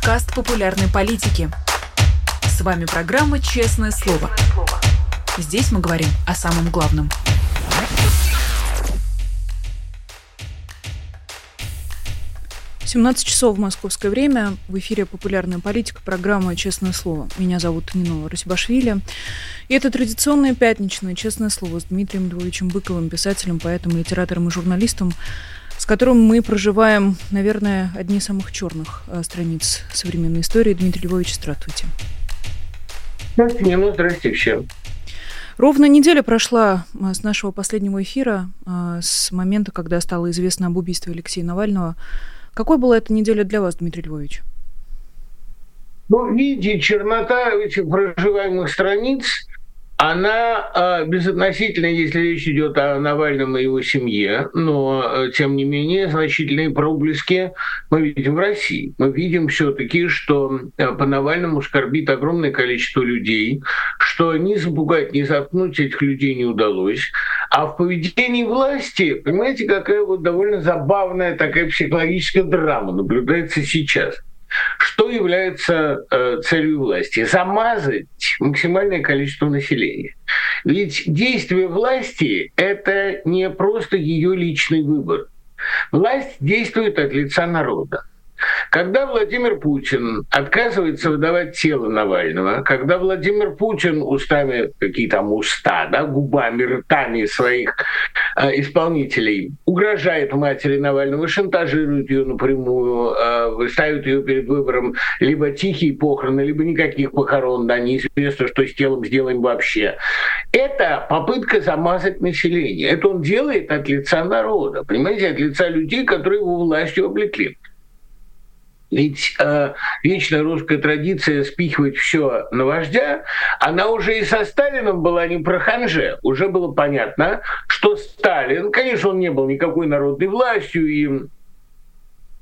подкаст популярной политики. С вами программа «Честное слово». Здесь мы говорим о самом главном. Семнадцать часов в московское время. В эфире «Популярная политика», программа «Честное слово». Меня зовут Нина Расибашвили. И это традиционное пятничное «Честное слово» с Дмитрием Львовичем Быковым, писателем, поэтом, литератором и журналистом, с которым мы проживаем, наверное, одни из самых черных э, страниц современной истории. Дмитрий Львович, здравствуйте. Здравствуйте, ну, здравствуйте всем. Ровно неделя прошла э, с нашего последнего эфира, э, с момента, когда стало известно об убийстве Алексея Навального. Какой была эта неделя для вас, Дмитрий Львович? Ну, видите, чернота этих проживаемых страниц она э, безотносительно, если речь идет о Навальном и его семье, но, э, тем не менее, значительные проблески мы видим в России. Мы видим все-таки, что э, по Навальному скорбит огромное количество людей, что ни запугать, ни заткнуть этих людей не удалось. А в поведении власти, понимаете, какая вот довольно забавная такая психологическая драма наблюдается сейчас – что является э, целью власти? Замазать максимальное количество населения. Ведь действие власти – это не просто ее личный выбор. Власть действует от лица народа. Когда Владимир Путин отказывается выдавать тело Навального, когда Владимир Путин устами, какие там уста, да, губами, ртами своих э, исполнителей угрожает матери Навального, шантажирует ее напрямую, э, ставит ее перед выбором либо тихие похороны, либо никаких похорон, да, неизвестно, что с телом сделаем вообще. Это попытка замазать население. Это он делает от лица народа, понимаете, от лица людей, которые его властью облекли. Ведь э, вечная русская традиция спихивать все на вождя, она уже и со Сталином была не про ханже. Уже было понятно, что Сталин, конечно, он не был никакой народной властью, и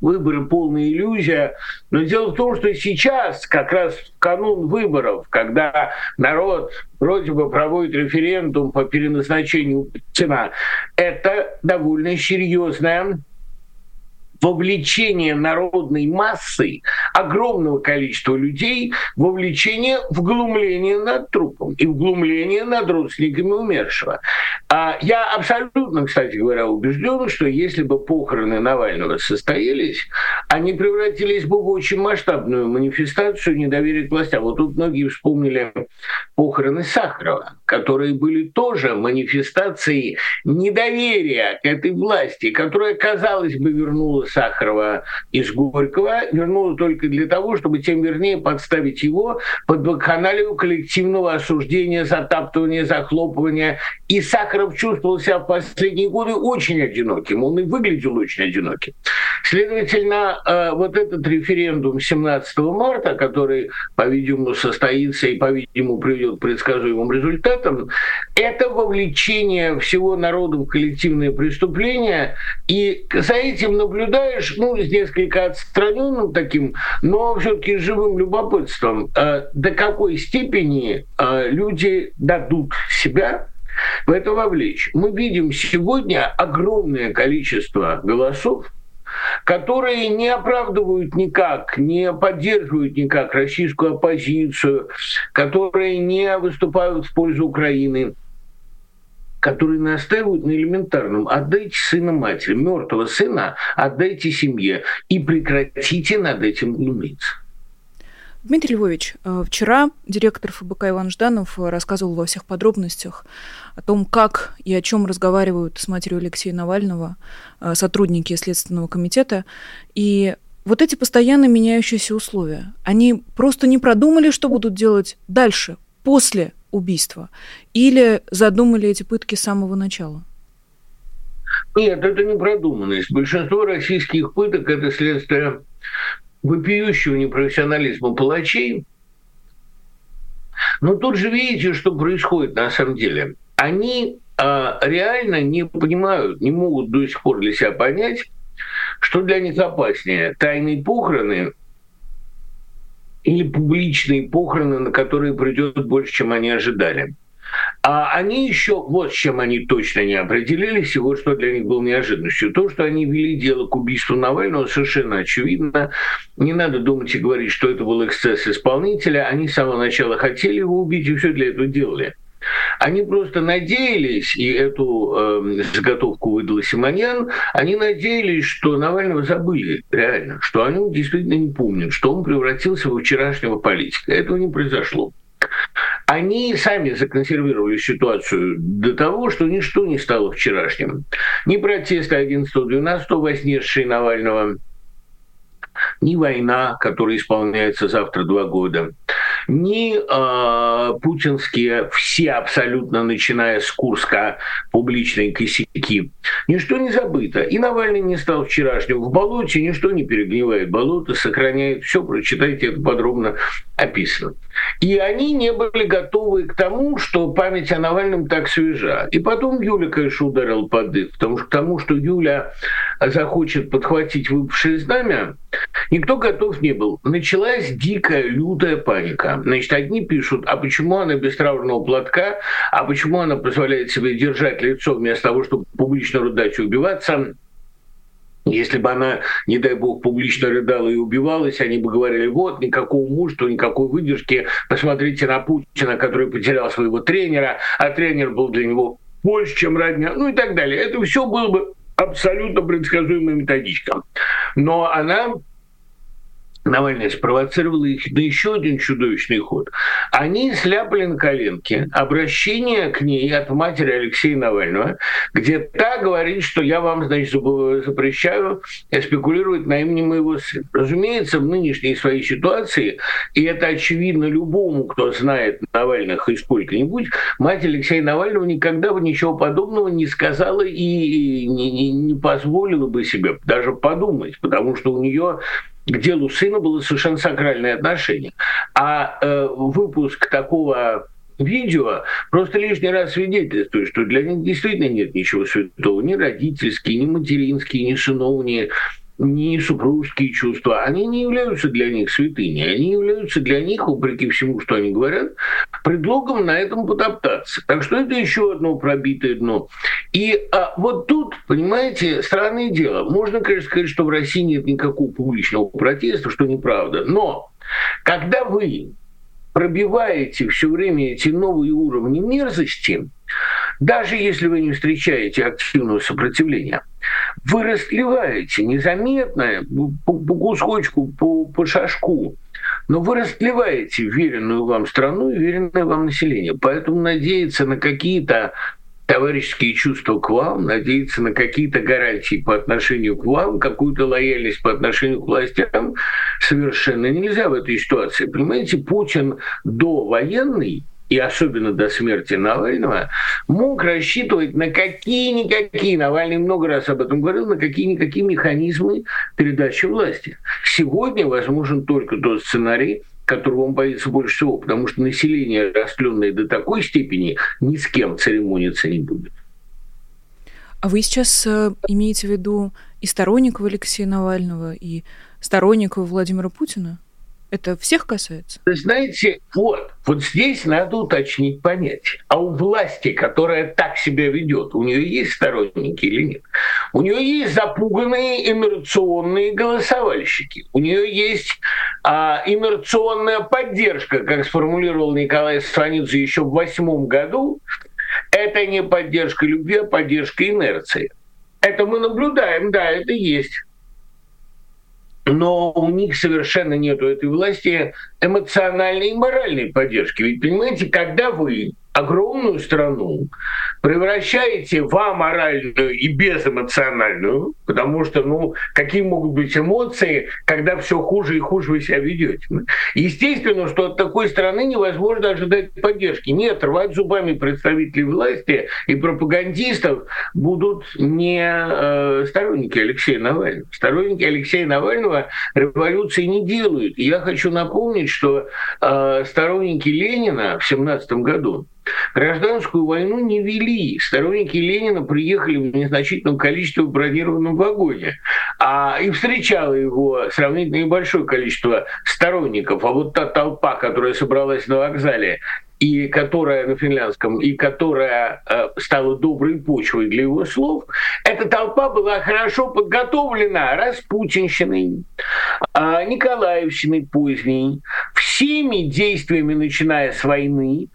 выборы полная иллюзия. Но дело в том, что сейчас, как раз в канун выборов, когда народ вроде бы проводит референдум по переназначению цена, это довольно серьезная вовлечение народной массы, огромного количества людей, вовлечение в глумление над трупом и в глумление над родственниками умершего. А я абсолютно, кстати говоря, убежден, что если бы похороны Навального состоялись, они превратились бы в очень масштабную манифестацию недоверия к властям. Вот тут многие вспомнили похороны Сахарова, которые были тоже манифестацией недоверия к этой власти, которая, казалось бы, вернула Сахарова из Горького, вернула только для того, чтобы тем вернее подставить его под вакханалию коллективного осуждения, затаптывания, захлопывания. И Сахаров чувствовал себя в последние годы очень одиноким, он и выглядел очень одиноким. Следовательно, э, вот этот референдум 17 марта, который, по-видимому, состоится и, по-видимому, приведет к предсказуемым результатам, это вовлечение всего народа в коллективные преступления, и за этим наблюдаешь, ну, с несколько отстраненным таким, но все-таки живым любопытством, э, до какой степени э, люди дадут себя в это вовлечь. Мы видим сегодня огромное количество голосов, которые не оправдывают никак, не поддерживают никак российскую оппозицию, которые не выступают в пользу Украины, которые настаивают на элементарном. Отдайте сына матери, мертвого сына отдайте семье и прекратите над этим глумиться. Дмитрий Львович, э, вчера директор ФБК Иван Жданов рассказывал во всех подробностях о том, как и о чем разговаривают с матерью Алексея Навального э, сотрудники Следственного комитета. И вот эти постоянно меняющиеся условия, они просто не продумали, что будут делать дальше, после убийства, или задумали эти пытки с самого начала? Нет, это не продуманность. Большинство российских пыток – это следствие вопиющего непрофессионализма палачей. Но тут же видите, что происходит на самом деле. Они а, реально не понимают, не могут до сих пор для себя понять, что для них опаснее – тайные похороны или публичные похороны, на которые придет больше, чем они ожидали. А они еще, вот с чем они точно не определились, и вот что для них было неожиданностью. То, что они вели дело к убийству Навального, совершенно очевидно. Не надо думать и говорить, что это был эксцесс исполнителя. Они с самого начала хотели его убить и все для этого делали. Они просто надеялись, и эту э, заготовку выдал Симоньян, они надеялись, что Навального забыли реально, что они действительно не помнят, что он превратился в вчерашнего политика. Этого не произошло. Они сами законсервировали ситуацию до того, что ничто не стало вчерашним. Ни протесты 11-12 вознесшие Навального, ни война, которая исполняется завтра два года, ни э, путинские все абсолютно, начиная с Курска, публичные косяки. Ничто не забыто. И Навальный не стал вчерашним. В болоте ничто не перегнивает. Болото сохраняет все. Прочитайте это подробно описано. И они не были готовы к тому, что память о Навальном так свежа. И потом Юля, конечно, ударил под дых, потому что к тому, что Юля захочет подхватить выпавшее знамя, никто готов не был. Началась дикая, лютая паника. Значит, одни пишут, а почему она без траурного платка, а почему она позволяет себе держать лицо вместо того, чтобы публично рыдать и убиваться, если бы она, не дай бог, публично рыдала и убивалась, они бы говорили, вот, никакого мужества, никакой выдержки, посмотрите на Путина, который потерял своего тренера, а тренер был для него больше, чем родня, ну и так далее. Это все было бы абсолютно предсказуемая методичка. Но она Навальный спровоцировала их на еще один чудовищный ход. Они сляпали на коленке обращение к ней от матери Алексея Навального, где та говорит, что я вам, значит, запрещаю спекулировать на имени моего сына. Разумеется, в нынешней своей ситуации, и это очевидно любому, кто знает Навальных и сколько-нибудь, мать Алексея Навального никогда бы ничего подобного не сказала и не, не, не позволила бы себе даже подумать, потому что у нее к делу сына было совершенно сакральное отношение. А э, выпуск такого видео просто лишний раз свидетельствует, что для них действительно нет ничего святого, ни родительские, ни материнские, ни сыновние, ни супружеские чувства, они не являются для них святыней, они являются для них, вопреки всему, что они говорят, предлогом на этом потоптаться. Так что это еще одно пробитое дно. И а, вот тут, понимаете, странное дело. Можно, конечно, сказать, что в России нет никакого публичного протеста, что неправда. Но когда вы пробиваете все время эти новые уровни мерзости, даже если вы не встречаете активного сопротивления, вы растлеваете незаметно по, по кусочку, по, по шажку, но вы растлеваете веренную вам страну и веренное вам население. Поэтому надеяться на какие-то товарищеские чувства к вам, надеяться на какие-то гарантии по отношению к вам, какую-то лояльность по отношению к властям совершенно нельзя в этой ситуации. Понимаете, Путин до военный и особенно до смерти Навального, мог рассчитывать на какие-никакие, Навальный много раз об этом говорил, на какие-никакие механизмы передачи власти. Сегодня возможен только тот сценарий, которого он боится больше всего, потому что население, растленное до такой степени, ни с кем церемониться не будет. А вы сейчас э, имеете в виду и сторонников Алексея Навального, и сторонников Владимира Путина? Это всех касается? Вы знаете, вот, вот здесь надо уточнить понятие. А у власти, которая так себя ведет, у нее есть сторонники или нет? У нее есть запуганные инерционные голосовальщики. У нее есть а, инерционная поддержка, как сформулировал Николай Страницу еще в восьмом году. Это не поддержка любви, а поддержка инерции. Это мы наблюдаем, да, это есть но у них совершенно нету этой власти эмоциональной и моральной поддержки. Ведь, понимаете, когда вы огромную страну превращаете в аморальную и безэмоциональную, потому что, ну, какие могут быть эмоции, когда все хуже и хуже вы себя ведете. Естественно, что от такой страны невозможно ожидать поддержки. Нет, рвать зубами представителей власти и пропагандистов будут не э, сторонники Алексея Навального. Сторонники Алексея Навального революции не делают. Я хочу напомнить, что э, сторонники Ленина в 17 году Гражданскую войну не вели. Сторонники Ленина приехали в незначительном количестве в бронированном вагоне. А и встречало его сравнительно небольшое количество сторонников. А вот та толпа, которая собралась на вокзале, и которая на финляндском, и которая э, стала доброй почвой для его слов, эта толпа была хорошо подготовлена Распутинщиной, э, Николаевщиной поздней, всеми действиями, начиная с войны,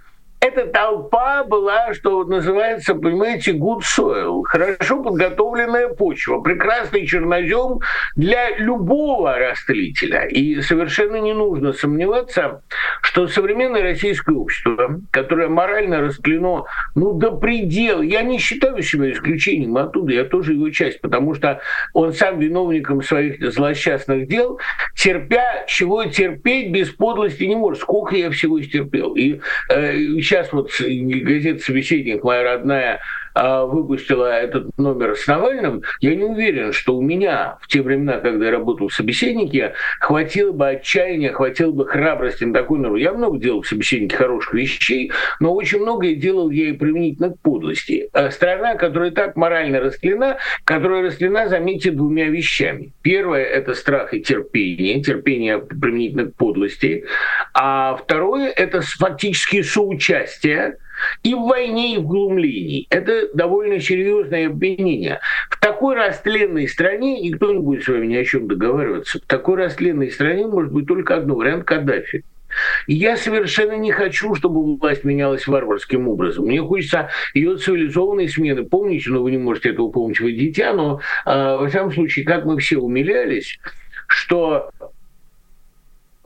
эта толпа была, что называется, понимаете, good soil, хорошо подготовленная почва, прекрасный чернозем для любого растлителя. И совершенно не нужно сомневаться, что современное российское общество, которое морально растлено ну, до предела, я не считаю себя исключением оттуда, я тоже его часть, потому что он сам виновником своих злосчастных дел, терпя, чего терпеть без подлости не может. Сколько я всего стерпел. И э, сейчас вот газета «Собеседник», моя родная, а, выпустила этот номер с Навальным, я не уверен, что у меня в те времена, когда я работал в «Собеседнике», хватило бы отчаяния, хватило бы храбрости на такой номер. Я много делал в «Собеседнике» хороших вещей, но очень многое делал я и применительно к подлости. А страна, которая так морально растлена, которая растлена, заметьте, двумя вещами. Первое – это страх и терпение, терпение применительно к подлости. А второе – это фактически соучастие и в войне, и в глумлении. Это довольно серьезное обвинение. В такой растленной стране никто не будет с вами ни о чем договариваться. В такой растленной стране может быть только одно вариант Каддафи. Я совершенно не хочу, чтобы власть менялась варварским образом. Мне хочется ее цивилизованной смены. Помните, но вы не можете этого помнить, вы дитя, но э, во всяком случае, как мы все умилялись, что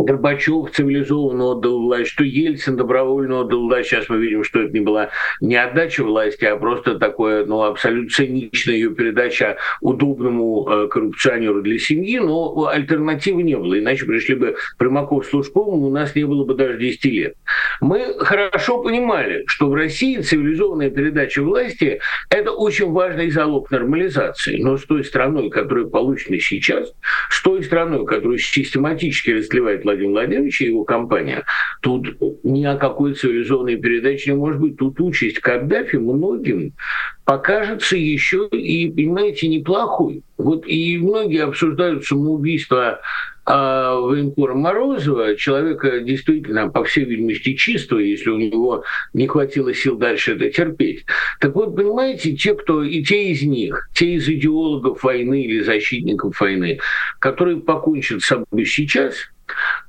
Горбачев цивилизованно отдал власть, что Ельцин добровольно отдал власть. Сейчас мы видим, что это не была не отдача власти, а просто такое, ну, абсолютно циничная ее передача удобному э, коррупционеру для семьи, но альтернативы не было. Иначе пришли бы Примаков с Лужковым, у нас не было бы даже 10 лет. Мы хорошо понимали, что в России цивилизованная передача власти – это очень важный залог нормализации. Но с той страной, которая получена сейчас, с той страной, которая систематически расливает Владимир Владимирович и его компания, тут ни о какой цивилизованной передаче не может быть. Тут участь Каддафи многим покажется еще и, понимаете, неплохой. Вот и многие обсуждают самоубийство а военкора Морозова, человека действительно, по всей видимости, чистого, если у него не хватило сил дальше это терпеть. Так вот, понимаете, те, кто, и те из них, те из идеологов войны или защитников войны, которые покончат с собой сейчас –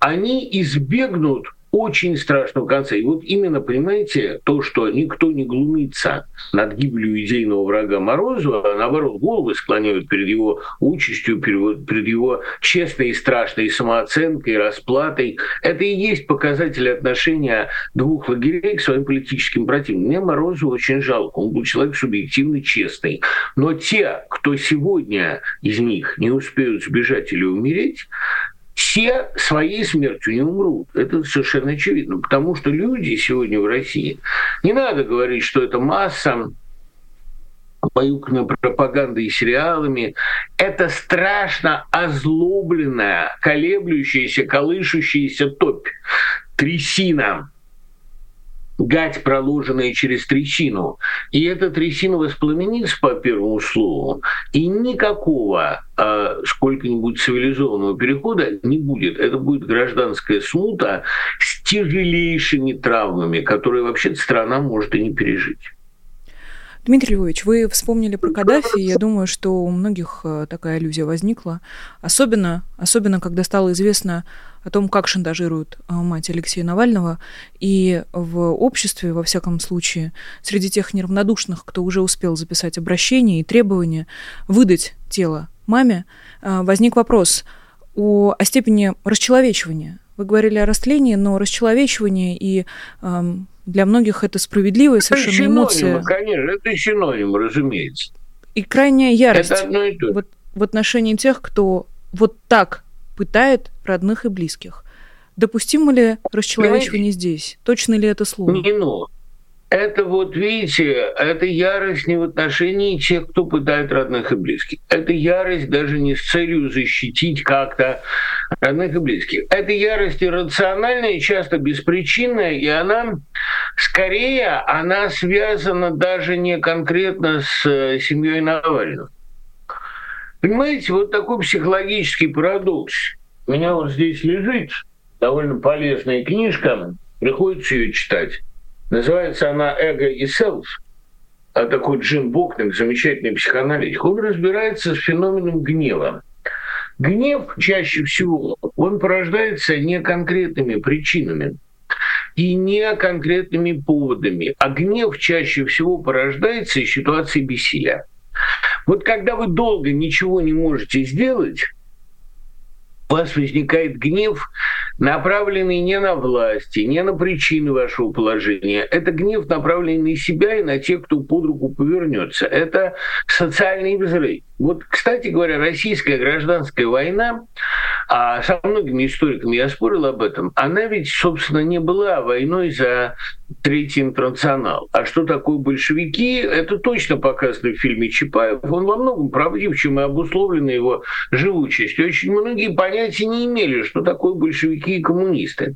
они избегнут очень страшного конца. И вот именно, понимаете, то, что никто не глумится над гибелью идейного врага Морозова, а наоборот, головы склоняют перед его участью, перед его честной и страшной самооценкой, расплатой. Это и есть показатель отношения двух лагерей к своим политическим противникам. Мне Морозова очень жалко, он был человек субъективно честный. Но те, кто сегодня из них не успеют сбежать или умереть, все своей смертью не умрут. Это совершенно очевидно. Потому что люди сегодня в России, не надо говорить, что это масса поюканная пропагандой и сериалами, это страшно озлобленная, колеблющаяся, колышущаяся топь, трясина, гать, проложенная через трясину. И эта трясина воспламенится по первому слову, и никакого э, сколько-нибудь цивилизованного перехода не будет. Это будет гражданская смута с тяжелейшими травмами, которые вообще страна может и не пережить. Дмитрий Львович, вы вспомнили про Каддафи, я думаю, что у многих э, такая иллюзия возникла. Особенно, особенно когда стало известно о том, как шантажируют э, мать Алексея Навального. И в обществе, во всяком случае, среди тех неравнодушных, кто уже успел записать обращение и требования выдать тело маме, э, возник вопрос о, о степени расчеловечивания. Вы говорили о растлении, но расчеловечивание и эм, для многих это справедливая совершенно это эмоция. Конечно, это синоним, разумеется. И крайняя ярость это одно и то. Вот, в отношении тех, кто вот так пытает родных и близких. Допустимо ли расчеловечивание здесь? Точно ли это слово? Не, ну, это вот, видите, это ярость не в отношении тех, кто пытает родных и близких. Это ярость даже не с целью защитить как-то родных и близких. Это ярость иррациональная, часто беспричинная, и она скорее, она связана даже не конкретно с э, семьей Навального. Понимаете, вот такой психологический парадокс. У меня вот здесь лежит довольно полезная книжка, приходится ее читать Называется она «Эго и селф». А такой Джим Букнинг, замечательный психоаналитик, он разбирается с феноменом гнева. Гнев чаще всего, он порождается не конкретными причинами и не конкретными поводами, а гнев чаще всего порождается из ситуации бессилия. Вот когда вы долго ничего не можете сделать, у вас возникает гнев, направленный не на власти, не на причины вашего положения. Это гнев, направленный на себя и на тех, кто под руку повернется. Это социальный взрыв. Вот, кстати говоря, российская гражданская война, а со многими историками я спорил об этом, она ведь, собственно, не была войной за Третий интернационал. А что такое большевики, это точно показано в фильме Чапаев. Он во многом правдив, чем и обусловлена его живучесть. Очень многие понятия не имели, что такое большевики и коммунисты.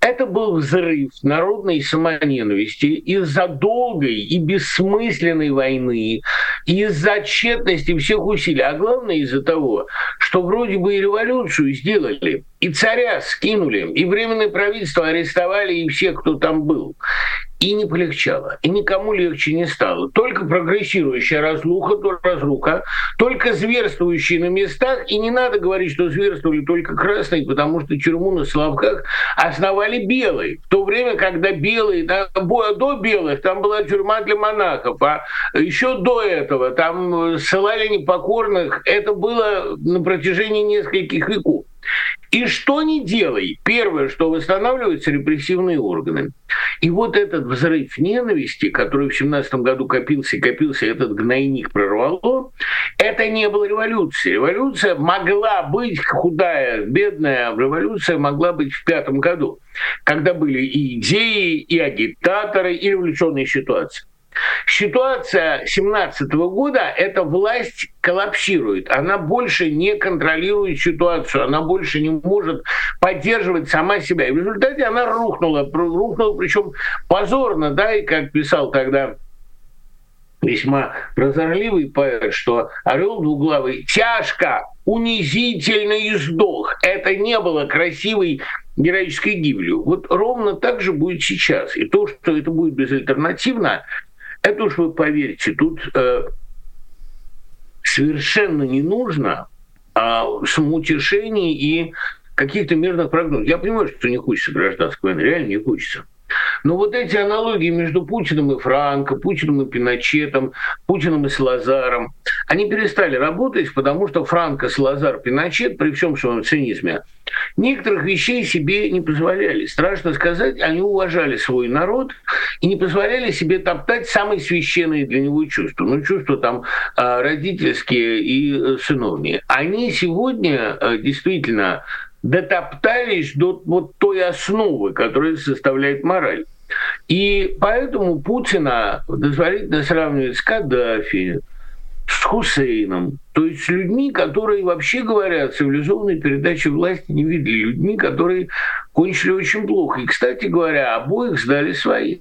Это был взрыв народной самоненависти из-за долгой и бессмысленной войны, из-за тщетности всех усилий, а главное из-за того, что вроде бы и революцию сделали, и царя скинули, и временное правительство арестовали, и всех, кто там был. И не полегчало, и никому легче не стало. Только прогрессирующая разлуха, то разруха, только зверствующие на местах, и не надо говорить, что зверствовали только красные, потому что тюрьму на Славках основали белые. В то время, когда белые, да, до белых там была тюрьма для монахов, а еще до этого там ссылали непокорных, это было на протяжении нескольких веков. И что не делай, первое, что восстанавливаются репрессивные органы. И вот этот взрыв ненависти, который в 17 году копился и копился, этот гнойник прорвало, это не было революцией. Революция могла быть худая, бедная, революция могла быть в пятом году, когда были и идеи, и агитаторы, и революционные ситуации. Ситуация 17 года – это власть коллапсирует, она больше не контролирует ситуацию, она больше не может поддерживать сама себя. И в результате она рухнула, рухнула причем позорно, да, и как писал тогда весьма прозорливый поэт, что орел двуглавый тяжко, унизительно и сдох. Это не было красивой героической гибелью. Вот ровно так же будет сейчас. И то, что это будет безальтернативно, это уж вы поверьте, тут э, совершенно не нужно а, самоутешений и каких-то мирных прогнозов. Я понимаю, что не хочется гражданской войны, реально не хочется. Но вот эти аналогии между Путиным и Франко, Путиным и Пиночетом, Путиным и Салазаром, они перестали работать, потому что Франко, Салазар, Пиночет, при всем своем цинизме, некоторых вещей себе не позволяли. Страшно сказать, они уважали свой народ и не позволяли себе топтать самые священные для него чувства. Ну, чувства там а, родительские и э, сыновние. Они сегодня э, действительно дотоптались до вот той основы, которая составляет мораль. И поэтому Путина дозволительно сравнивать с Каддафи, с Хусейном, то есть с людьми, которые, вообще говоря, цивилизованной передачи власти не видели, людьми, которые кончили очень плохо. И, кстати говоря, обоих сдали свои.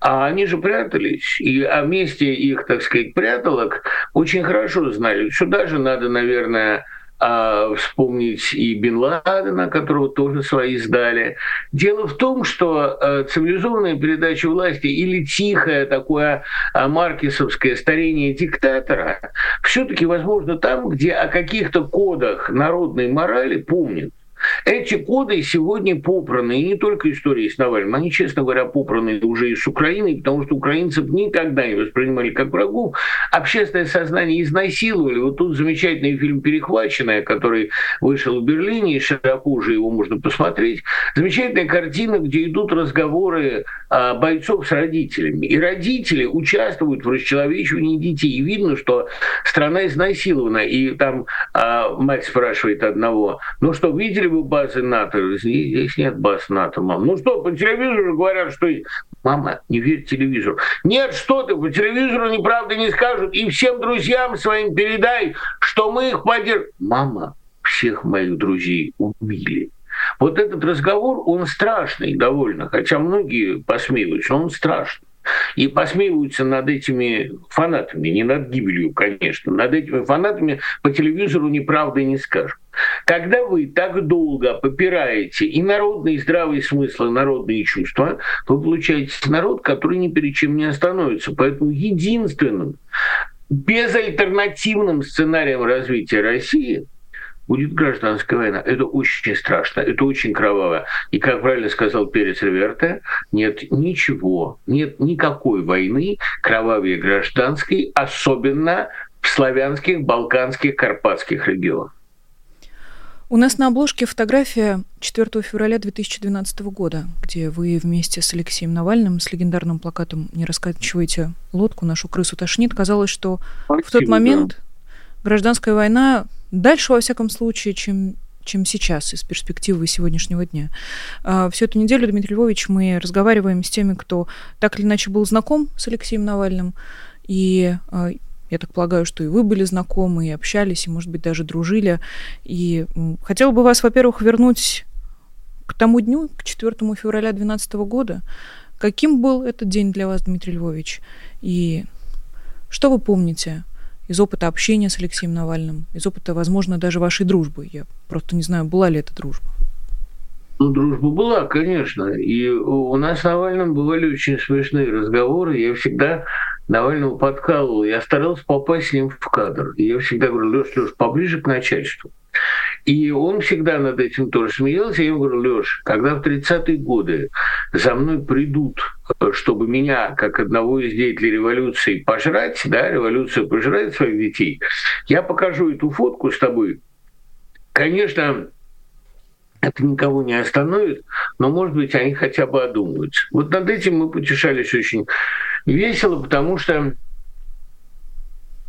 А они же прятались, и о месте их, так сказать, пряталок очень хорошо знали. Сюда же надо, наверное, а вспомнить и Бен Ладена, которого тоже свои сдали. Дело в том, что э, цивилизованная передача власти или тихое такое а, маркесовское старение диктатора все-таки возможно там, где о каких-то кодах народной морали помнят. Эти коды сегодня попраны, и не только истории с Навальным, они, честно говоря, попраны уже и с Украиной, потому что украинцев никогда не воспринимали как врагов, общественное сознание изнасиловали. Вот тут замечательный фильм «Перехваченная», который вышел в Берлине, и широко уже его можно посмотреть. Замечательная картина, где идут разговоры а, бойцов с родителями. И родители участвуют в расчеловечивании детей. И видно, что страна изнасилована. И там а, мать спрашивает одного, ну что, видели видели вы базы НАТО? Здесь нет баз НАТО, мам. Ну что, по телевизору говорят, что... Мама, не верь телевизору. Нет, что ты, по телевизору неправды не скажут. И всем друзьям своим передай, что мы их поддержим. Мама, всех моих друзей убили. Вот этот разговор, он страшный довольно, хотя многие посмеиваются, он страшный и посмеиваются над этими фанатами, не над гибелью, конечно, над этими фанатами по телевизору неправды не скажут. когда вы так долго попираете и народный и здравый смысл, и народные чувства, вы получаете народ, который ни перед чем не остановится. Поэтому единственным безальтернативным сценарием развития России будет гражданская война. Это очень страшно, это очень кроваво. И, как правильно сказал Перес Реверте, нет ничего, нет никакой войны кровавее гражданской, особенно в славянских, балканских, карпатских регионах. У нас на обложке фотография 4 февраля 2012 года, где вы вместе с Алексеем Навальным с легендарным плакатом «Не раскачивайте лодку, нашу крысу тошнит». Казалось, что Спасибо, в тот момент да. гражданская война дальше, во всяком случае, чем чем сейчас из перспективы сегодняшнего дня. А, всю эту неделю, Дмитрий Львович, мы разговариваем с теми, кто так или иначе был знаком с Алексеем Навальным, и а, я так полагаю, что и вы были знакомы, и общались, и, может быть, даже дружили. И хотела бы вас, во-первых, вернуть к тому дню, к 4 февраля 2012 года. Каким был этот день для вас, Дмитрий Львович? И что вы помните из опыта общения с Алексеем Навальным, из опыта, возможно, даже вашей дружбы? Я просто не знаю, была ли это дружба. Ну, дружба была, конечно. И у нас с Навальным бывали очень смешные разговоры. Я всегда Навального подкалывал. Я старался попасть с ним в кадр. И я всегда говорю, Леш, Леш, поближе к начальству. И он всегда над этим тоже смеялся. Я ему говорю, Леш, когда в 30-е годы за мной придут, чтобы меня, как одного из деятелей революции, пожрать, да, революция пожирает своих детей, я покажу эту фотку с тобой. Конечно, это никого не остановит, но, может быть, они хотя бы одумаются. Вот над этим мы потешались очень весело, потому что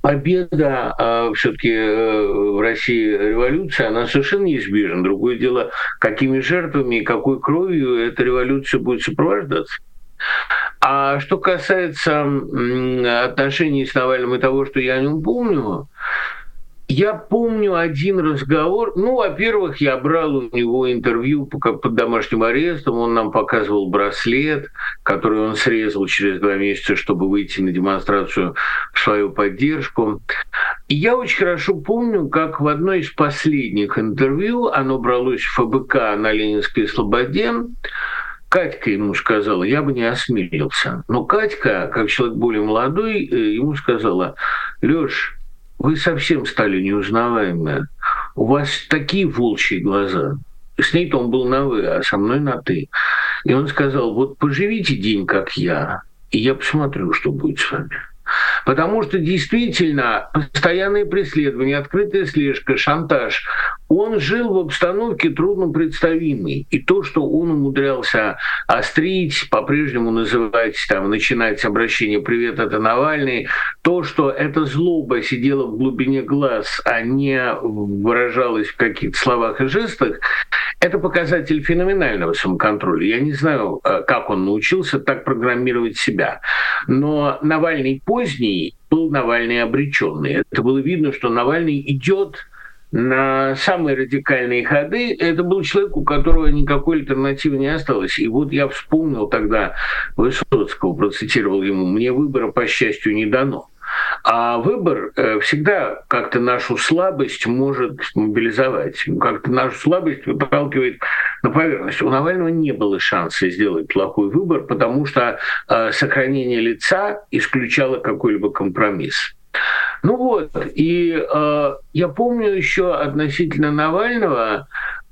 победа э, а, все-таки э, в России революция, она совершенно неизбежна. Другое дело, какими жертвами и какой кровью эта революция будет сопровождаться. А что касается отношений с Навальным и того, что я о нем помню, я помню один разговор. Ну, во-первых, я брал у него интервью под домашним арестом. Он нам показывал браслет, который он срезал через два месяца, чтобы выйти на демонстрацию в свою поддержку. И я очень хорошо помню, как в одной из последних интервью, оно бралось в ФБК на Ленинской Слободе, Катька ему сказала, я бы не осмелился. Но Катька, как человек более молодой, э, ему сказала, Лёш, вы совсем стали неузнаваемы. У вас такие волчьи глаза. С ней-то он был на «вы», а со мной на «ты». И он сказал, вот поживите день, как я, и я посмотрю, что будет с вами. Потому что действительно постоянное преследование, открытая слежка, шантаж, он жил в обстановке труднопредставимой. И то, что он умудрялся острить, по-прежнему называть, там, начинать обращение «Привет, это Навальный», то, что эта злоба сидела в глубине глаз, а не выражалась в каких-то словах и жестах, это показатель феноменального самоконтроля. Я не знаю, э, как он научился так программировать себя. Но Навальный поздний был Навальный обреченный. Это было видно, что Навальный идет на самые радикальные ходы. Это был человек, у которого никакой альтернативы не осталось. И вот я вспомнил тогда Высоцкого, процитировал ему, «Мне выбора, по счастью, не дано». А выбор э, всегда как-то нашу слабость может мобилизовать, как-то нашу слабость выталкивает на поверхность. У Навального не было шанса сделать плохой выбор, потому что э, сохранение лица исключало какой-либо компромисс. Ну вот, и э, я помню еще относительно Навального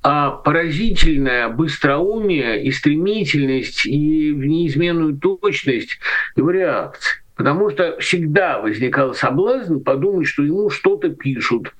а поразительное быстроумие и стремительность и неизменную точность его реакции. Потому что всегда возникал соблазн подумать, что ему что-то пишут,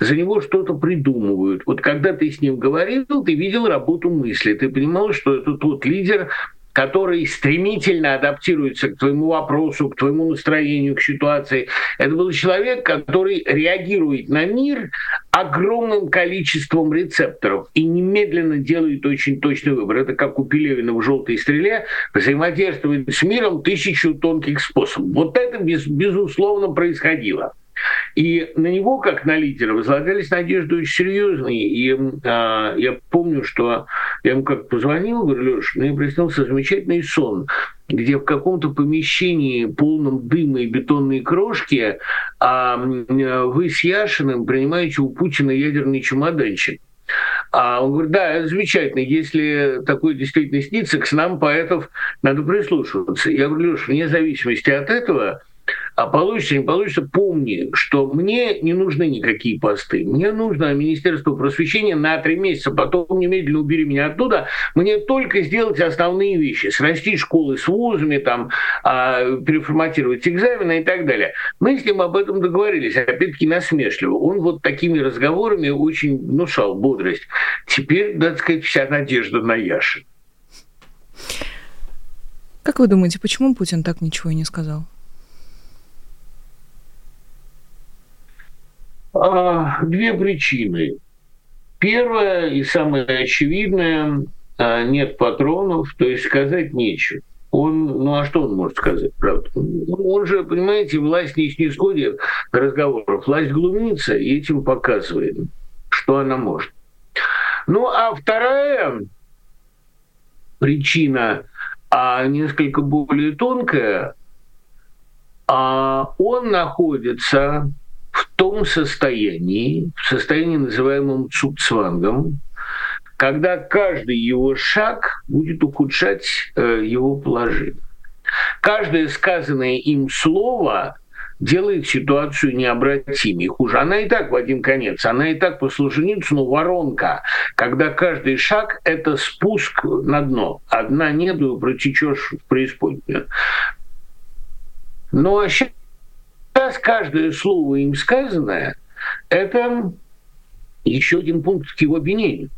за него что-то придумывают. Вот когда ты с ним говорил, ты видел работу мысли, ты понимал, что это тот лидер, который стремительно адаптируется к твоему вопросу, к твоему настроению, к ситуации. Это был человек, который реагирует на мир огромным количеством рецепторов и немедленно делает очень точный выбор. Это как у Пелевина в «Желтой стреле» взаимодействует с миром тысячу тонких способов. Вот это без, безусловно происходило. И на него, как на лидера, возлагались надежды очень серьезные. И а, я помню, что я ему как позвонил, говорю, Леш, мне приснился замечательный сон, где в каком-то помещении полном дыма и бетонной крошки а, вы с Яшиным принимаете у Путина ядерный чемоданчик. А он говорит, да, замечательно, если такое действительно снится, к нам, поэтов, надо прислушиваться. Я говорю, Леша, вне зависимости от этого, а получится, не получится, помни, что мне не нужны никакие посты. Мне нужно Министерство просвещения на три месяца, потом немедленно убери меня оттуда. Мне только сделать основные вещи. Срастить школы с вузами, там, а, переформатировать экзамены и так далее. Мы с ним об этом договорились, опять-таки насмешливо. Он вот такими разговорами очень внушал бодрость. Теперь, надо сказать, вся надежда на Яши. Как вы думаете, почему Путин так ничего и не сказал? Две причины. Первая и самая очевидная а, – нет патронов, то есть сказать нечего. Он, ну а что он может сказать, правда? Он же, понимаете, власть не снисходит разговоров. Власть глумится и этим показывает, что она может. Ну а вторая причина, а несколько более тонкая, а он находится в том состоянии, в состоянии, называемом цупцвангом, когда каждый его шаг будет ухудшать э, его положение. Каждое сказанное им слово делает ситуацию необратимой. Хуже. Она и так в один конец, она и так по Солженицыну воронка, когда каждый шаг – это спуск на дно. Одна нету, протечешь в преисподнюю. Ну а сейчас Сейчас каждое слово им сказанное – это еще один пункт к его обвинению.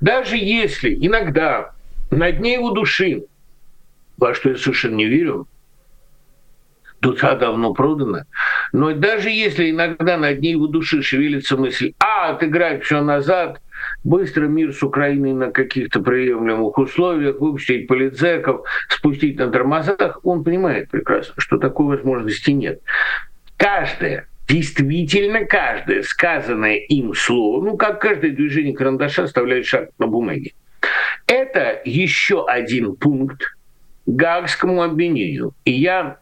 Даже если иногда на дне его души, во что я совершенно не верю, душа давно продана, но даже если иногда на дне его души шевелится мысль, а, отыграть все назад, быстро мир с Украиной на каких-то приемлемых условиях, выпустить политзеков, спустить на тормозах, он понимает прекрасно, что такой возможности нет каждое, действительно каждое сказанное им слово, ну, как каждое движение карандаша оставляет шаг на бумаге, это еще один пункт Гаагскому обвинению. И я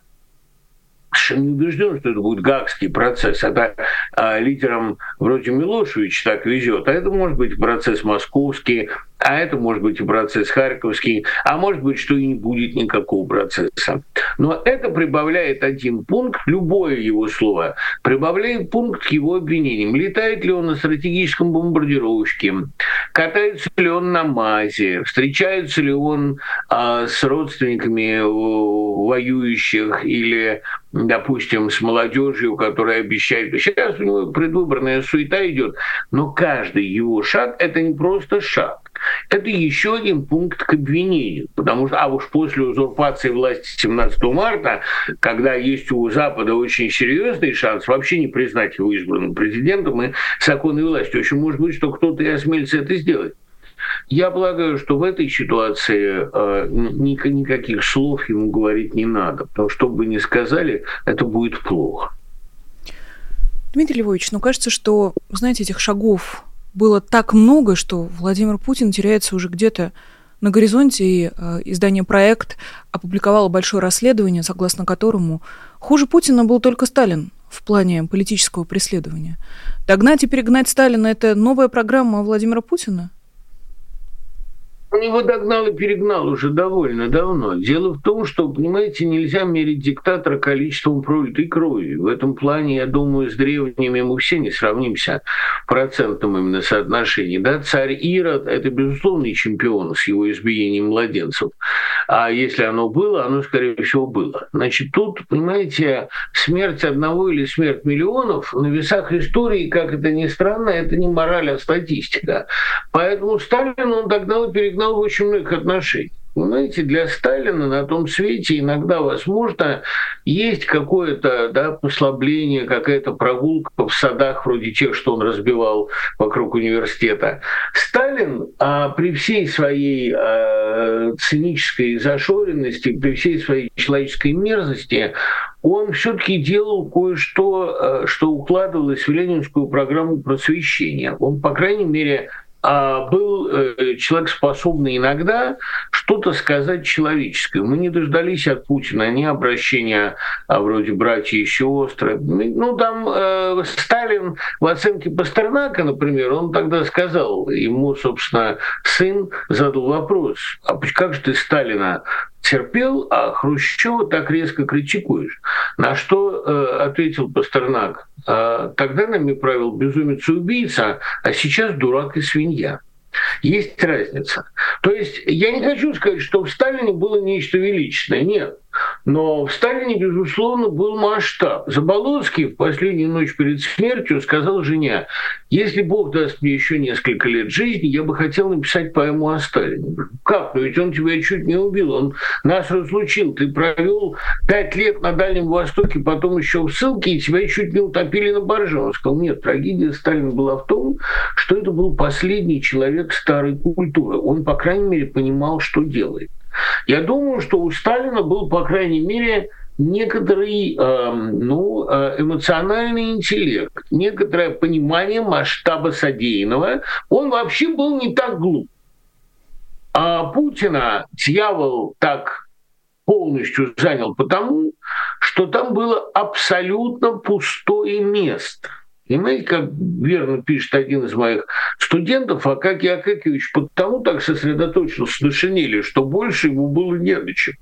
совершенно не убежден, что это будет гагский процесс. Это а, лидерам вроде Милошевича так везет. А это может быть процесс московский, а это может быть и процесс харьковский, а может быть, что и не будет никакого процесса. Но это прибавляет один пункт, любое его слово, прибавляет пункт к его обвинениям. Летает ли он на стратегическом бомбардировщике, катается ли он на МАЗе, встречается ли он а, с родственниками воюющих или допустим, с молодежью, которая обещает. Сейчас у него предвыборная суета идет, но каждый его шаг – это не просто шаг. Это еще один пункт к обвинению, потому что, а уж после узурпации власти 17 марта, когда есть у Запада очень серьезный шанс вообще не признать его избранным президентом и законной властью, очень может быть, что кто-то и осмелится это сделать. Я полагаю, что в этой ситуации э, никаких слов ему говорить не надо, потому что, что бы ни сказали, это будет плохо. Дмитрий Львович, ну кажется, что, знаете, этих шагов было так много, что Владимир Путин теряется уже где-то на горизонте, и э, издание «Проект» опубликовало большое расследование, согласно которому хуже Путина был только Сталин в плане политического преследования. Догнать и перегнать Сталина – это новая программа Владимира Путина – он его догнал и перегнал уже довольно давно. Дело в том, что, понимаете, нельзя мерить диктатора количеством пролитой крови. В этом плане, я думаю, с древними мы все не сравнимся в именно соотношении. Да? Царь Ирод – это безусловный чемпион с его избиением младенцев. А если оно было, оно, скорее всего, было. Значит, тут, понимаете, смерть одного или смерть миллионов на весах истории, как это ни странно, это не мораль, а статистика. Поэтому Сталин он догнал и перегнал в очень многих отношениях. Вы знаете, для Сталина на том свете иногда, возможно, есть какое-то да, послабление, какая-то прогулка в садах вроде тех, что он разбивал вокруг университета. Сталин а, при всей своей а, цинической зашоренности, при всей своей человеческой мерзости, он все-таки делал кое-что, что укладывалось в ленинскую программу просвещения. Он, по крайней мере, а был э, человек способный иногда что-то сказать человеческое. Мы не дождались от Путина ни обращения а, вроде братья и сестры. Ну, там э, Сталин в оценке Пастернака, например, он тогда сказал, ему, собственно, сын задал вопрос, а как же ты Сталина терпел, а Хрущева так резко критикуешь. На что э, ответил Пастернак, э, тогда нами правил безумец и убийца, а сейчас дурак и свинья. Есть разница. То есть я не хочу сказать, что в Сталине было нечто величественное. Нет. Но в Сталине, безусловно, был масштаб. Заболоцкий в последнюю ночь перед смертью сказал жене, если Бог даст мне еще несколько лет жизни, я бы хотел написать поэму о Сталине. Как? Но ведь он тебя чуть не убил, он нас разлучил. Ты провел пять лет на Дальнем Востоке, потом еще в ссылке, и тебя чуть не утопили на барже. Он сказал, нет, трагедия Сталина была в том, что это был последний человек старой культуры. Он, по крайней мере, понимал, что делает. Я думаю, что у Сталина был, по крайней мере, некоторый э, ну, э, эмоциональный интеллект, некоторое понимание масштаба содеянного. Он вообще был не так глуп. А Путина дьявол так полностью занял потому, что там было абсолютно пустое место – Понимаете, как верно пишет один из моих студентов, Акакий Акакевич потому так сосредоточился на шинели, что больше ему было не до чем.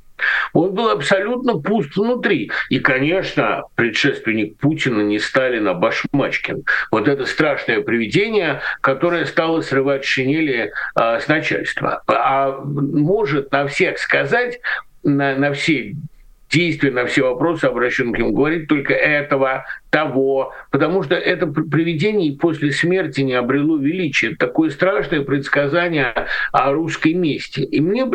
Он был абсолютно пуст внутри. И, конечно, предшественник Путина не Сталин, а Башмачкин. Вот это страшное привидение, которое стало срывать шинели а, с начальства. А может на всех сказать, на, на все действия на все вопросы, обращенные к нему, говорит только этого, того, потому что это привидение после смерти не обрело величие. Такое страшное предсказание о русской мести. И мне,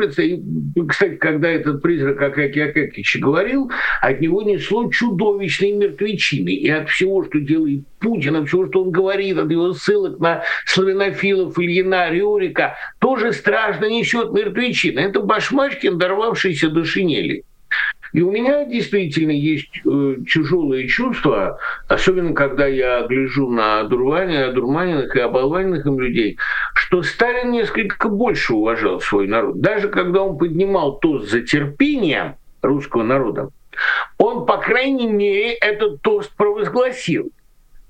кстати, когда этот призрак Акаки Акакич говорил, от него несло чудовищной мертвечины. И от всего, что делает Путин, от всего, что он говорит, от его ссылок на славянофилов Ильина, Рюрика, тоже страшно несет мертвечина. Это Башмачкин, дорвавшийся до шинели. И у меня действительно есть э, тяжелые чувства, особенно когда я гляжу на дурмане, дурманенных и оболваненных им людей, что Сталин несколько больше уважал свой народ. Даже когда он поднимал тост за терпение русского народа, он, по крайней мере, этот тост провозгласил.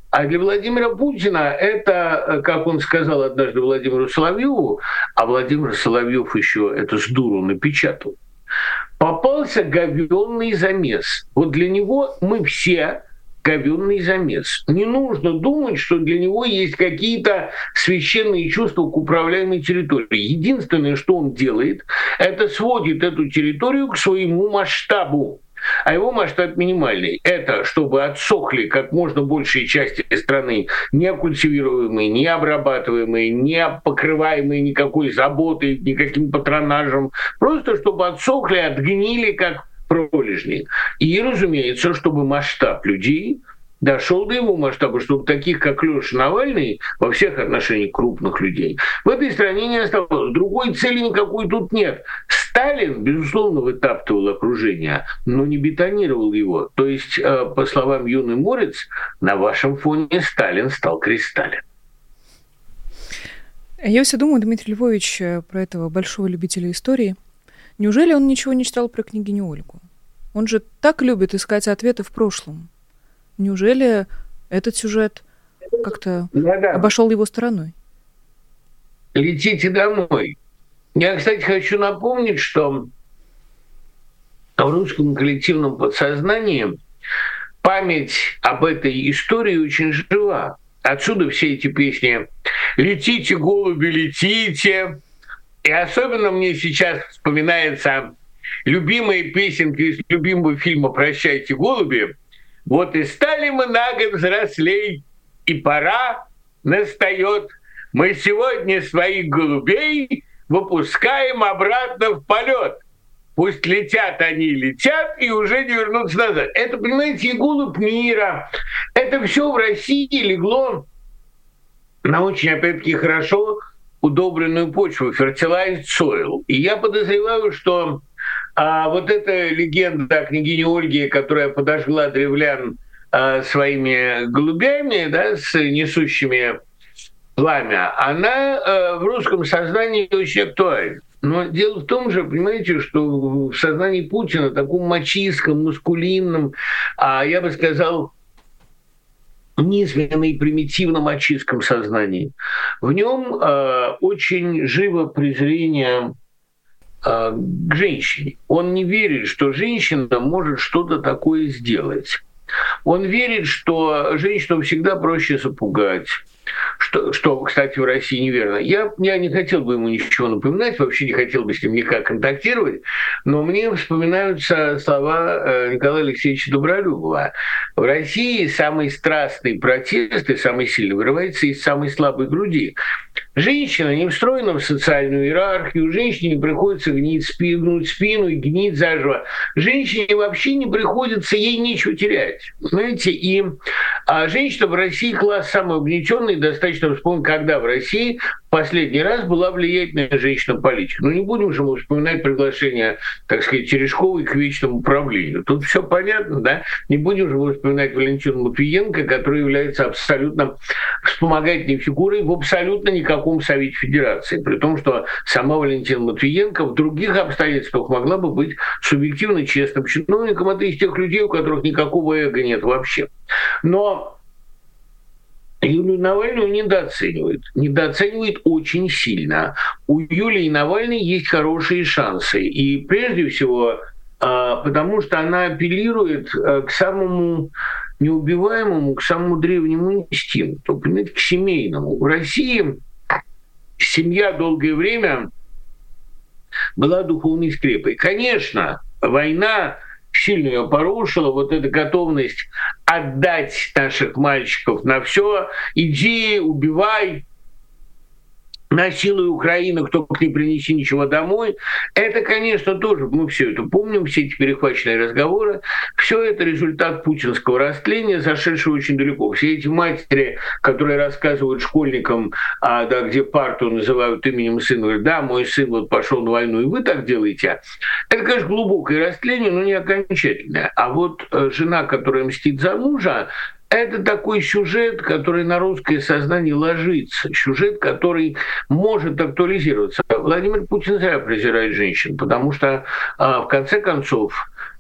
А для Владимира Путина это, э, как он сказал однажды Владимиру Соловьеву, а Владимир Соловьев еще это с дуру напечатал, попался говенный замес. Вот для него мы все говенный замес. Не нужно думать, что для него есть какие-то священные чувства к управляемой территории. Единственное, что он делает, это сводит эту территорию к своему масштабу а его масштаб минимальный. Это чтобы отсохли как можно большие части страны, не культивируемые, не обрабатываемые, не покрываемые никакой заботой, никаким патронажем, просто чтобы отсохли, отгнили как пролежни. И, разумеется, чтобы масштаб людей дошел до его масштаба, чтобы таких, как Леша Навальный, во всех отношениях крупных людей, в этой стране не оставалось. Другой цели никакой тут нет. Сталин, безусловно, вытаптывал окружение, но не бетонировал его. То есть, э, по словам Юны Морец, на вашем фоне Сталин стал кристаллен. Я все думаю, Дмитрий Львович, э, про этого большого любителя истории. Неужели он ничего не читал про княгиню Ольгу? Он же так любит искать ответы в прошлом. Неужели этот сюжет как-то да -да. обошел его стороной? Летите домой. Я, кстати, хочу напомнить, что в русском коллективном подсознании память об этой истории очень жива. Отсюда все эти песни «Летите, голуби, летите». И особенно мне сейчас вспоминается любимая песенка из любимого фильма «Прощайте, голуби», вот и стали мы на год взрослей, и пора настает. Мы сегодня своих голубей выпускаем обратно в полет. Пусть летят они, летят, и уже не вернутся назад. Это, понимаете, и голубь мира. Это все в России легло на очень, опять-таки, хорошо удобренную почву, fertilized soil. И я подозреваю, что А вот эта легенда о княгине Ольге, которая подожгла древлян а, своими голубями, да, с несущими пламя, она а, в русском сознании очень актуальна. Но дело в том же, понимаете, что в сознании Путина, таком мачистском, мускулинном, а я бы сказал, низменно и примитивно мачистском сознании, в нем э, очень живо презрение э, к женщине. Он не верит, что женщина может что-то такое сделать. Он верит, что женщину всегда проще запугать, что, что, кстати, в России неверно. Я, я не хотел бы ему ничего напоминать, вообще не хотел бы с ним никак контактировать, но мне вспоминаются слова э, Николая Алексеевича Добролюбова. В России самый страстный протест и самый сильный вырывается из самой слабой груди. Женщина не встроена в социальную иерархию, женщине приходится гнить спину, спину и гнить заживо. Женщине вообще не приходится, ей нечего терять. Знаете, и а женщина в России класс самый угнетенный, достаточно вспомнить, когда в России последний раз была влиятельная женщина-политик. Ну, не будем же мы вспоминать приглашение, так сказать, Терешковой к вечному управлению. Тут все понятно, да? Не будем же мы вспоминать Валентину Матвиенко, которая является абсолютно вспомогательной фигурой в абсолютно никаком Совете Федерации. При том, что сама Валентина Матвиенко в других обстоятельствах могла бы быть субъективно честным чиновником. Это из тех людей, у которых никакого эго нет вообще. Но Юлию Навальную недооценивают. Недооценивают очень сильно. У Юлии Навальной есть хорошие шансы. И прежде всего, а, потому что она апеллирует а, к самому неубиваемому, к самому древнему инстинкту, понимаете, к семейному. В России семья долгое время была духовной скрепой. Конечно, война сильно ее порушила, вот эта готовность отдать наших мальчиков на все, иди, убивай, насилуя Украину, кто не принеси ничего домой. Это, конечно, тоже, мы все это помним, все эти перехваченные разговоры. Все это результат путинского растления, зашедшего очень далеко. Все эти матери, которые рассказывают школьникам, а, да, где парту называют именем сына, говорят, да, мой сын вот пошел на войну, и вы так делаете. Это, конечно, глубокое растление, но не окончательное. А вот э, жена, которая мстит за мужа, это такой сюжет, который на русское сознание ложится, сюжет, который может актуализироваться. Владимир Путин зря презирает женщин, потому что а, в конце концов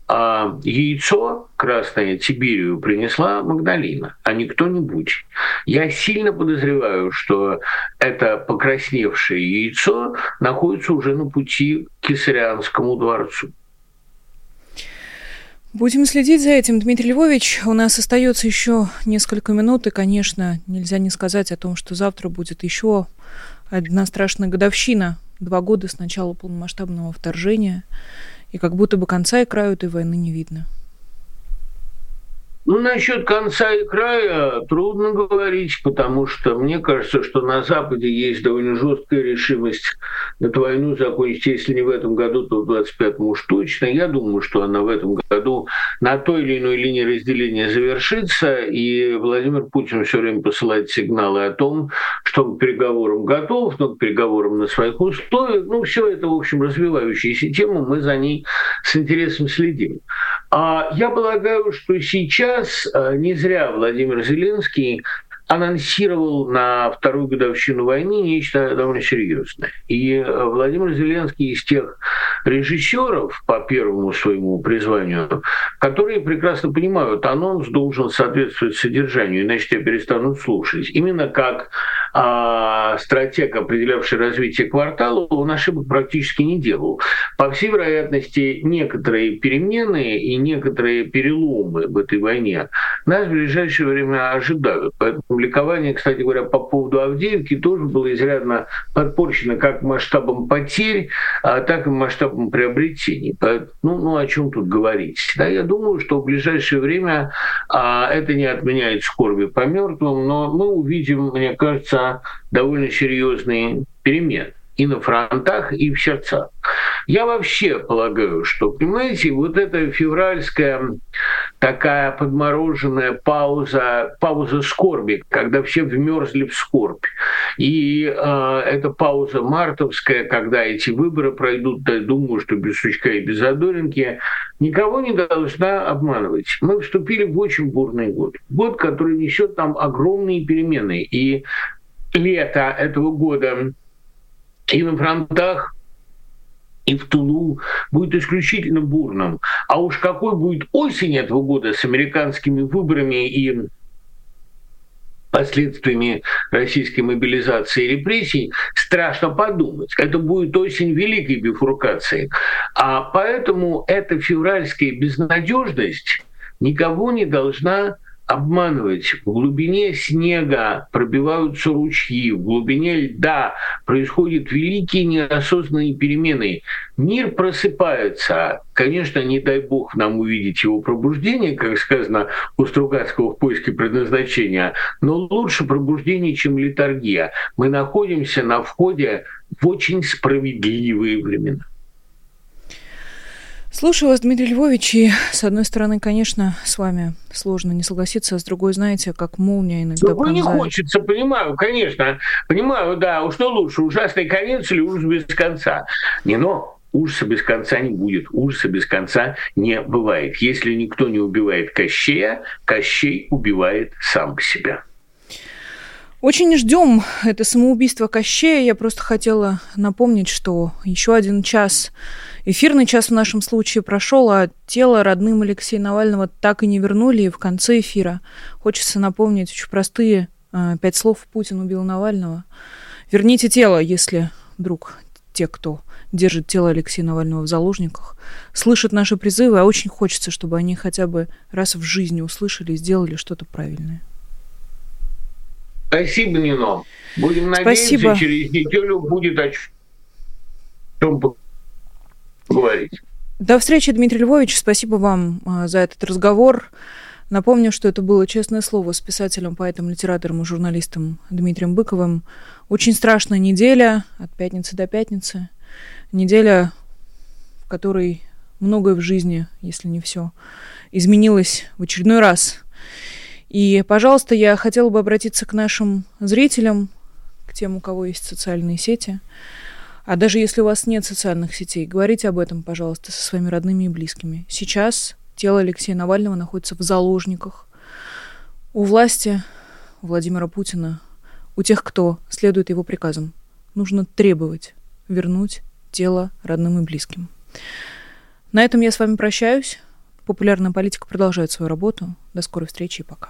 а яйцо красное Тиберию принесла Магдалина, а не кто-нибудь. Я сильно подозреваю, что это покрасневшее яйцо находится уже на пути к Кесарианскому дворцу. Будем следить за этим, Дмитрий Львович. У нас остается еще несколько минут, и, конечно, нельзя не сказать о том, что завтра будет еще одна страшная годовщина. Два года с начала полномасштабного вторжения. И как будто бы конца и краю этой войны не видно. Ну, насчет конца и края трудно говорить, потому что мне кажется, что на Западе есть довольно жесткая решимость эту войну закончить, если не в этом году, то в 25-м уж точно. Я думаю, что она в этом году на той или иной линии разделения завершится, и Владимир Путин все время посылает сигналы о том, что он к переговорам готов, но к переговорам на своих условиях. Ну, все это, в общем, развивающаяся тема, мы за ней с интересом следим. А я полагаю, что сейчас э, не зря Владимир Зеленский анонсировал на вторую годовщину войны нечто довольно серьезное. И э, Владимир Зеленский из тех режиссеров по первому своему призванию, которые прекрасно понимают, анонс должен соответствовать содержанию, иначе тебя перестанут слушать. Именно как а, стратег, определявший развитие квартала, он ошибок практически не делал. По всей вероятности, некоторые перемены и некоторые переломы в этой войне нас в ближайшее время ожидают. Поэтому Ликование, кстати говоря, по поводу Авдеевки тоже было изрядно подпорчено как масштабом потерь, а так и масштабом приобретений. Ну, ну о чем тут говорить? Да, я думаю, что в ближайшее время а, это не отменяет скорби по мертвым, но мы увидим, мне кажется, довольно серьезные перемены и на фронтах, и в сердцах. Я вообще полагаю, что, понимаете, вот эта февральская такая подмороженная пауза, пауза скорби, когда все вмерзли в скорбь. И э, эта пауза мартовская, когда эти выборы пройдут, я думаю, что без Сучка и без Задоринки, никого не должна обманывать. Мы вступили в очень бурный год. Год, который несет нам огромные перемены. И лето этого года и на фронтах и в Тулу будет исключительно бурным. А уж какой будет осень этого года с американскими выборами и последствиями российской мобилизации и репрессий, страшно подумать. Это будет осень великой бифуркации. А поэтому эта февральская безнадежность никого не должна обманывать. В глубине снега пробиваются ручьи, в глубине льда происходят великие неосознанные перемены. Мир просыпается. Конечно, не дай бог нам увидеть его пробуждение, как сказано у Стругацкого в поиске предназначения, но лучше пробуждение, чем литургия. Мы находимся на входе в очень справедливые времена. Слушаю вас, Дмитрий Львович, и, с одной стороны, конечно, с вами сложно не согласиться, а с другой, знаете, как молния иногда Другой не хочется, понимаю, конечно. Понимаю, да, что лучше, ужасный конец или ужас без конца? Не, но ужаса без конца не будет, ужаса без конца не бывает. Если никто не убивает Кощея, Кощей убивает сам себя. Очень ждем это самоубийство Кощея. Я просто хотела напомнить, что еще один час Эфирный час в нашем случае прошел, а тело родным Алексея Навального так и не вернули. И в конце эфира хочется напомнить очень простые э, пять слов «Путин убил Навального». Верните тело, если вдруг те, кто держит тело Алексея Навального в заложниках, слышат наши призывы, а очень хочется, чтобы они хотя бы раз в жизни услышали и сделали что-то правильное. Спасибо, Нино. Будем надеяться, Спасибо. через неделю будет о чем говорить. До встречи, Дмитрий Львович. Спасибо вам а, за этот разговор. Напомню, что это было честное слово с писателем, поэтом, литератором и журналистом Дмитрием Быковым. Очень страшная неделя от пятницы до пятницы. Неделя, в которой многое в жизни, если не все, изменилось в очередной раз. И, пожалуйста, я хотела бы обратиться к нашим зрителям, к тем, у кого есть социальные сети – а даже если у вас нет социальных сетей, говорите об этом, пожалуйста, со своими родными и близкими. Сейчас тело Алексея Навального находится в заложниках. У власти, у Владимира Путина, у тех, кто следует его приказам, нужно требовать вернуть тело родным и близким. На этом я с вами прощаюсь. Популярная политика продолжает свою работу. До скорой встречи и пока.